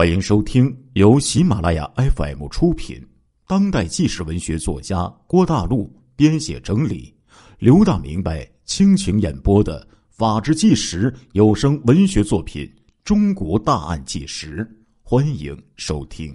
欢迎收听由喜马拉雅 FM 出品、当代纪实文学作家郭大陆编写整理、刘大明白倾情演播的《法制纪实》有声文学作品《中国大案纪实》，欢迎收听。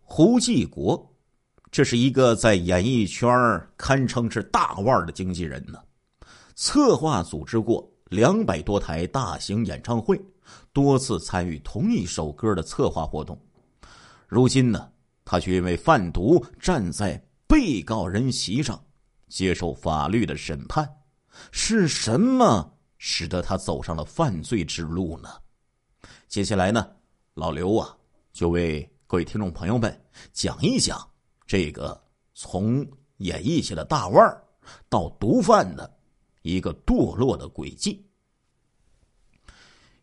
胡继国，这是一个在演艺圈堪称是大腕的经纪人呢，策划组织过两百多台大型演唱会。多次参与同一首歌的策划活动，如今呢，他却因为贩毒站在被告人席上，接受法律的审判。是什么使得他走上了犯罪之路呢？接下来呢，老刘啊，就为各位听众朋友们讲一讲这个从演艺界的大腕儿到毒贩的一个堕落的轨迹。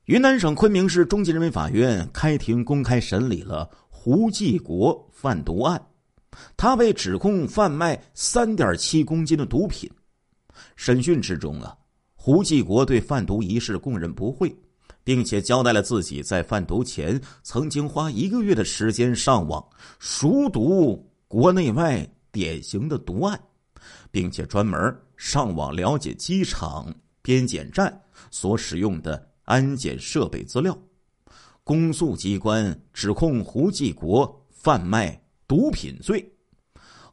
云南省昆明市中级人民法院开庭公开审理了胡继国贩毒案，他被指控贩卖三点七公斤的毒品。审讯之中啊，胡继国对贩毒一事供认不讳，并且交代了自己在贩毒前曾经花一个月的时间上网熟读国内外典型的毒案，并且专门上网了解机场边检站所使用的。安检设备资料，公诉机关指控胡继国贩卖毒品罪。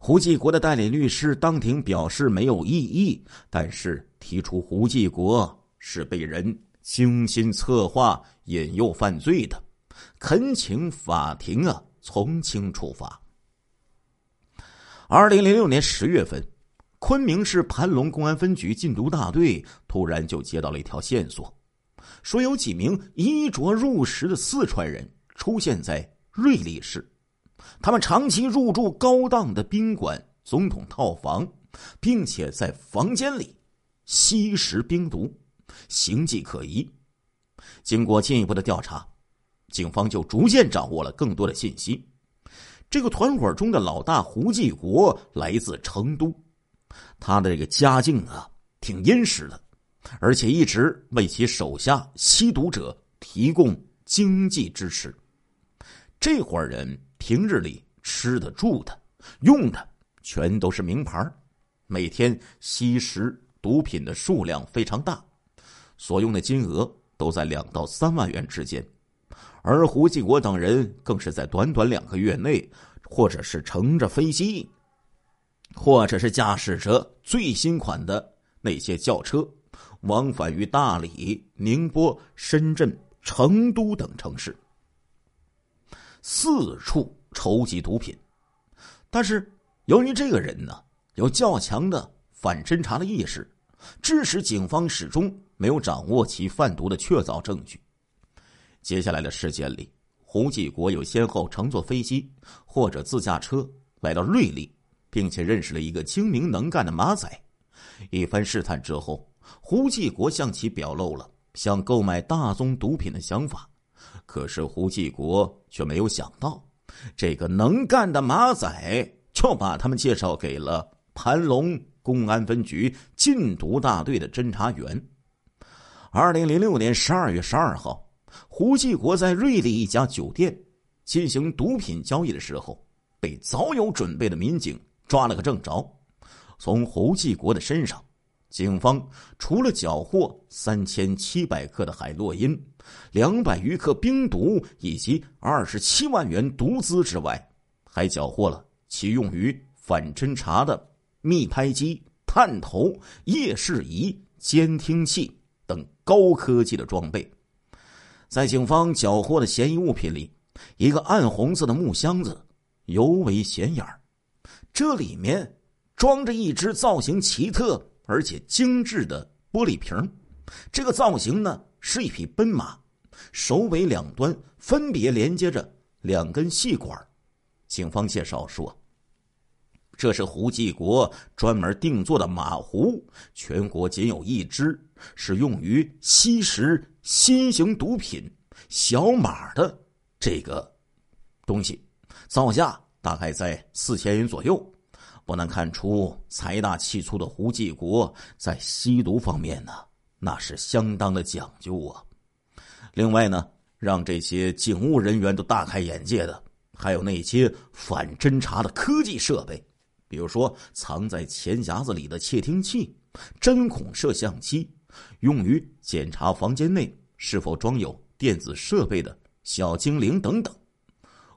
胡继国的代理律师当庭表示没有异议，但是提出胡继国是被人精心策划引诱犯罪的，恳请法庭啊从轻处罚。二零零六年十月份，昆明市盘龙公安分局禁毒大队突然就接到了一条线索。说有几名衣着入时的四川人出现在瑞丽市，他们长期入住高档的宾馆、总统套房，并且在房间里吸食冰毒，形迹可疑。经过进一步的调查，警方就逐渐掌握了更多的信息。这个团伙中的老大胡继国来自成都，他的这个家境啊挺殷实的。而且一直为其手下吸毒者提供经济支持。这伙人平日里吃的、住的、用的全都是名牌，每天吸食毒品的数量非常大，所用的金额都在两到三万元之间。而胡继国等人更是在短短两个月内，或者是乘着飞机，或者是驾驶着最新款的那些轿车。往返于大理、宁波、深圳、成都等城市，四处筹集毒品。但是，由于这个人呢有较强的反侦查的意识，致使警方始终没有掌握其贩毒的确凿证据。接下来的时间里，胡继国有先后乘坐飞机或者自驾车来到瑞丽，并且认识了一个精明能干的马仔。一番试探之后。胡继国向其表露了想购买大宗毒品的想法，可是胡继国却没有想到，这个能干的马仔就把他们介绍给了盘龙公安分局禁毒大队的侦查员。二零零六年十二月十二号，胡继国在瑞丽一家酒店进行毒品交易的时候，被早有准备的民警抓了个正着。从侯继国的身上。警方除了缴获三千七百克的海洛因、两百余克冰毒以及二十七万元毒资之外，还缴获了其用于反侦查的密拍机、探头、夜视仪、监听器等高科技的装备。在警方缴获的嫌疑物品里，一个暗红色的木箱子尤为显眼这里面装着一只造型奇特。而且精致的玻璃瓶，这个造型呢是一匹奔马，首尾两端分别连接着两根细管。警方介绍说，这是胡继国专门定做的马壶，全国仅有一只，是用于吸食新型毒品小马的这个东西，造价大概在四千元左右。不难看出，财大气粗的胡继国在吸毒方面呢，那是相当的讲究啊。另外呢，让这些警务人员都大开眼界的，还有那些反侦查的科技设备，比如说藏在钱匣子里的窃听器、针孔摄像机，用于检查房间内是否装有电子设备的小精灵等等。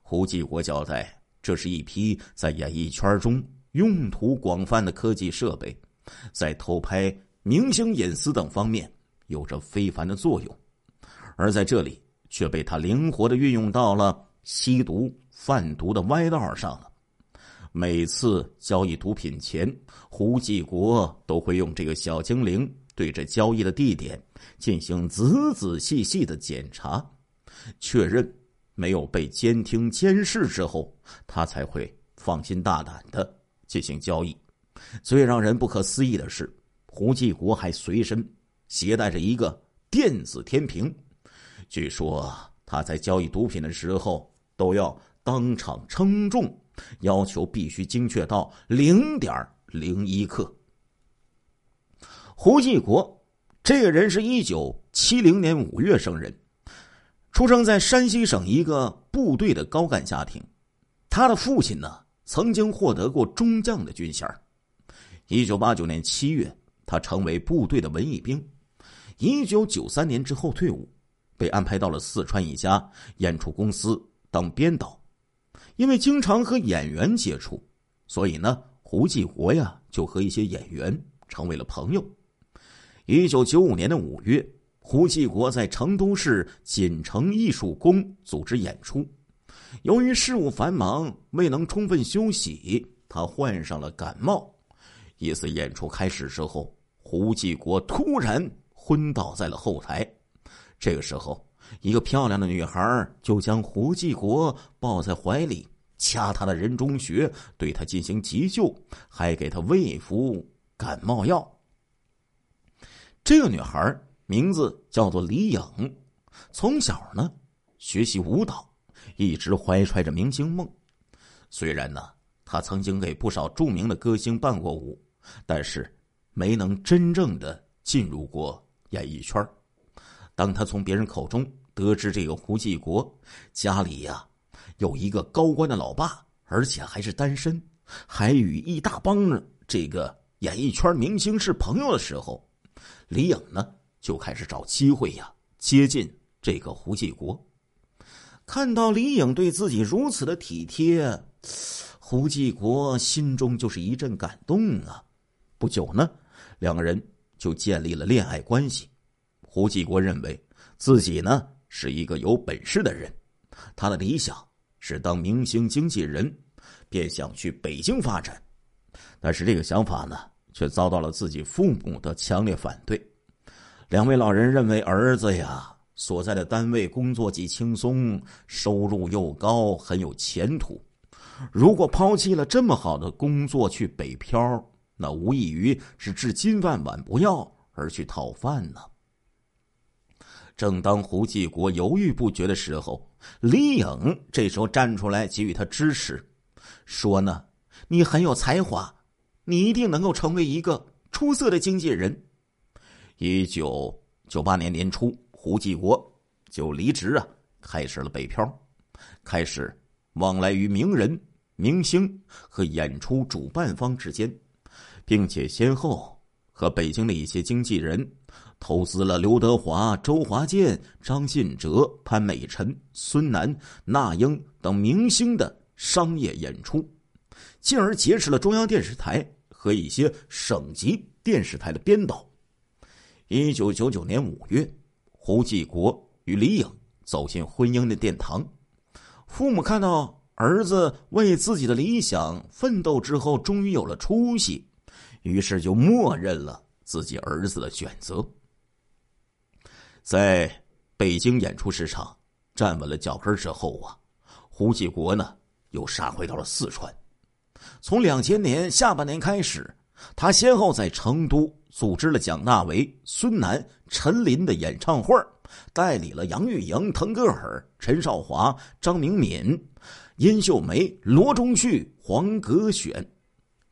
胡继国交代，这是一批在演艺圈中用途广泛的科技设备，在偷拍明星隐私等方面有着非凡的作用，而在这里却被他灵活的运用到了吸毒、贩毒的歪道上了。每次交易毒品前，胡继国都会用这个小精灵对着交易的地点进行仔仔细细的检查，确认。没有被监听监视之后，他才会放心大胆的进行交易。最让人不可思议的是，胡继国还随身携带着一个电子天平。据说他在交易毒品的时候都要当场称重，要求必须精确到零点零一克。胡继国这个人是一九七零年五月生人。出生在山西省一个部队的高干家庭，他的父亲呢曾经获得过中将的军衔。一九八九年七月，他成为部队的文艺兵。一九九三年之后退伍，被安排到了四川一家演出公司当编导。因为经常和演员接触，所以呢，胡继国呀就和一些演员成为了朋友。一九九五年的五月。胡继国在成都市锦城艺术宫组织演出，由于事务繁忙，未能充分休息，他患上了感冒。一次演出开始之后，胡继国突然昏倒在了后台。这个时候，一个漂亮的女孩就将胡继国抱在怀里，掐他的人中穴，对他进行急救，还给他喂服感冒药。这个女孩。名字叫做李颖，从小呢学习舞蹈，一直怀揣着明星梦。虽然呢，他曾经给不少著名的歌星伴过舞，但是没能真正的进入过演艺圈。当他从别人口中得知这个胡继国家里呀有一个高官的老爸，而且还是单身，还与一大帮这个演艺圈明星是朋友的时候，李颖呢。就开始找机会呀，接近这个胡继国。看到李颖对自己如此的体贴，胡继国心中就是一阵感动啊。不久呢，两个人就建立了恋爱关系。胡继国认为自己呢是一个有本事的人，他的理想是当明星经纪人，便想去北京发展。但是这个想法呢，却遭到了自己父母的强烈反对。两位老人认为儿子呀所在的单位工作既轻松，收入又高，很有前途。如果抛弃了这么好的工作去北漂，那无异于是置金饭碗不要而去讨饭呢。正当胡继国犹豫不决的时候，李颖这时候站出来给予他支持，说：“呢，你很有才华，你一定能够成为一个出色的经纪人。”一九九八年年初，胡继国就离职啊，开始了北漂，开始往来于名人、明星和演出主办方之间，并且先后和北京的一些经纪人投资了刘德华、周华健、张信哲、潘美辰、孙楠、那英等明星的商业演出，进而结识了中央电视台和一些省级电视台的编导。一九九九年五月，胡继国与李颖走进婚姻的殿堂。父母看到儿子为自己的理想奋斗之后，终于有了出息，于是就默认了自己儿子的选择。在北京演出市场站稳了脚跟之后啊，胡继国呢又杀回到了四川。从两千年下半年开始，他先后在成都。组织了蒋大为、孙楠、陈琳的演唱会代理了杨钰莹、腾格尔、陈少华、张明敏、殷秀梅、罗中旭、黄格选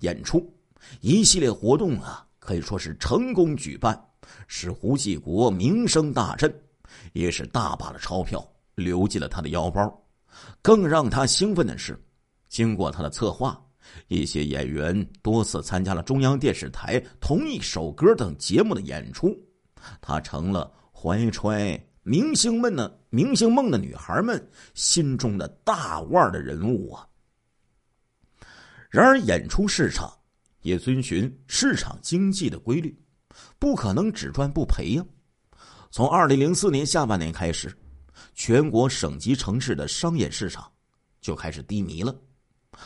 演出，一系列活动啊，可以说是成功举办，使胡继国名声大振，也是大把的钞票流进了他的腰包。更让他兴奋的是，经过他的策划，一些演员多次参加了中央电视台《同一首歌》等节目的演出，她成了怀揣明星们的明星梦的女孩们心中的大腕的人物啊。然而，演出市场也遵循市场经济的规律，不可能只赚不赔呀。从二零零四年下半年开始，全国省级城市的商演市场就开始低迷了。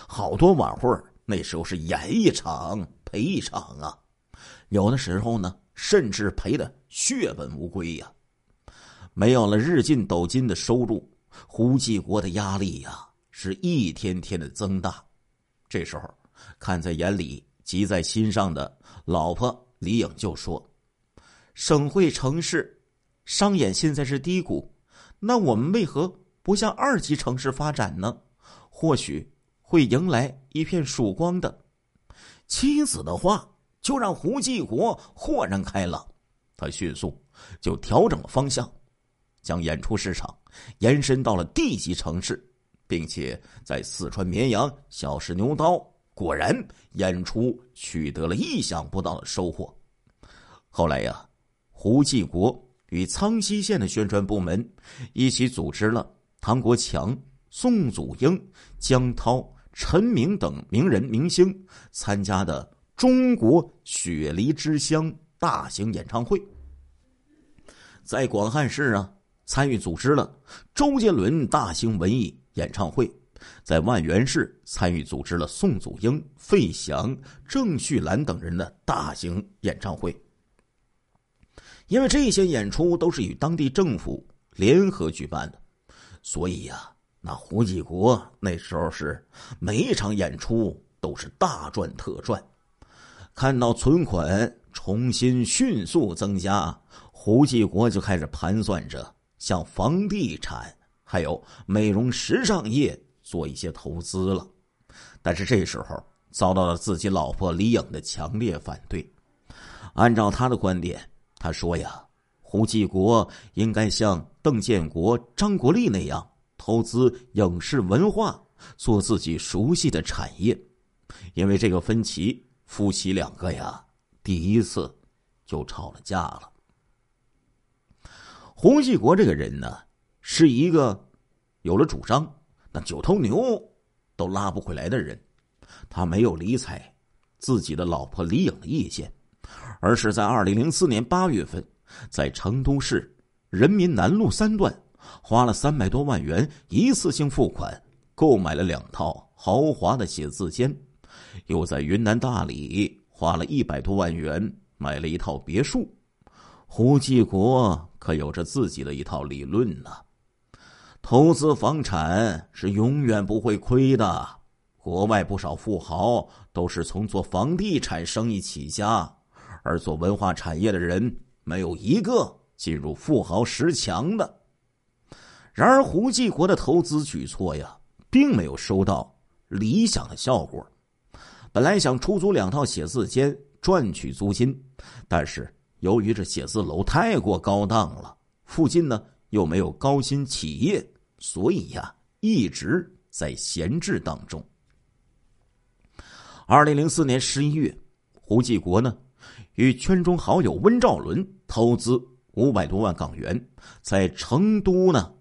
好多晚会那时候是演一场赔一场啊，有的时候呢，甚至赔的血本无归呀。没有了日进斗金的收入，胡继国的压力呀是一天天的增大。这时候，看在眼里、急在心上的老婆李颖就说：“省会城市商演现在是低谷，那我们为何不向二级城市发展呢？或许会迎来一片曙光的。”妻子的话就让胡继国豁然开朗，他迅速就调整了方向，将演出市场延伸到了地级城市。并且在四川绵阳小试牛刀，果然演出取得了意想不到的收获。后来呀，胡继国与苍溪县的宣传部门一起组织了唐国强、宋祖英、江涛、陈明等名人明星参加的“中国雪梨之乡”大型演唱会，在广汉市啊参与组织了周杰伦大型文艺。演唱会，在万源市参与组织了宋祖英、费翔、郑绪岚等人的大型演唱会。因为这些演出都是与当地政府联合举办的，所以呀，那胡继国那时候是每一场演出都是大赚特赚。看到存款重新迅速增加，胡继国就开始盘算着向房地产。还有美容时尚业做一些投资了，但是这时候遭到了自己老婆李颖的强烈反对。按照他的观点，他说呀，胡继国应该像邓建国、张国立那样投资影视文化，做自己熟悉的产业。因为这个分歧，夫妻两个呀，第一次就吵了架了。洪继国这个人呢？是一个有了主张，那九头牛都拉不回来的人。他没有理睬自己的老婆李颖的意见，而是在二零零四年八月份，在成都市人民南路三段花了三百多万元一次性付款购买了两套豪华的写字间，又在云南大理花了一百多万元买了一套别墅。胡继国可有着自己的一套理论呢。投资房产是永远不会亏的。国外不少富豪都是从做房地产生意起家，而做文化产业的人没有一个进入富豪十强的。然而，胡继国的投资举措呀，并没有收到理想的效果。本来想出租两套写字间赚取租金，但是由于这写字楼太过高档了，附近呢。又没有高新企业，所以呀，一直在闲置当中。二零零四年十一月，胡继国呢，与圈中好友温兆伦投资五百多万港元，在成都呢，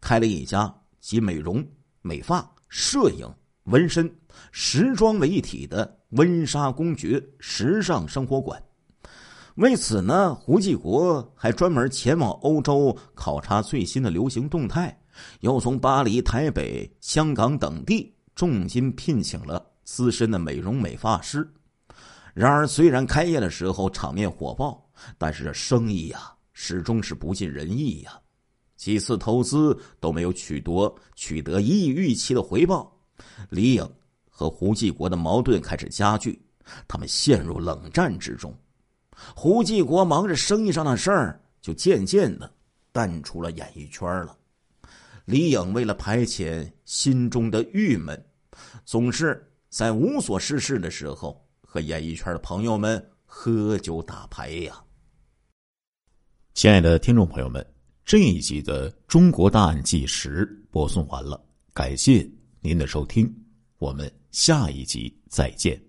开了一家集美容、美发、摄影、纹身、时装为一体的温莎公爵时尚生活馆。为此呢，胡继国还专门前往欧洲考察最新的流行动态，又从巴黎、台北、香港等地重金聘请了资深的美容美发师。然而，虽然开业的时候场面火爆，但是这生意呀，始终是不尽人意呀。几次投资都没有取得取得一预期的回报，李颖和胡继国的矛盾开始加剧，他们陷入冷战之中。胡继国忙着生意上的事儿，就渐渐的淡出了演艺圈了。李颖为了排遣心中的郁闷，总是在无所事事的时候和演艺圈的朋友们喝酒打牌呀。亲爱的听众朋友们。这一集的《中国大案纪实》播送完了，感谢您的收听，我们下一集再见。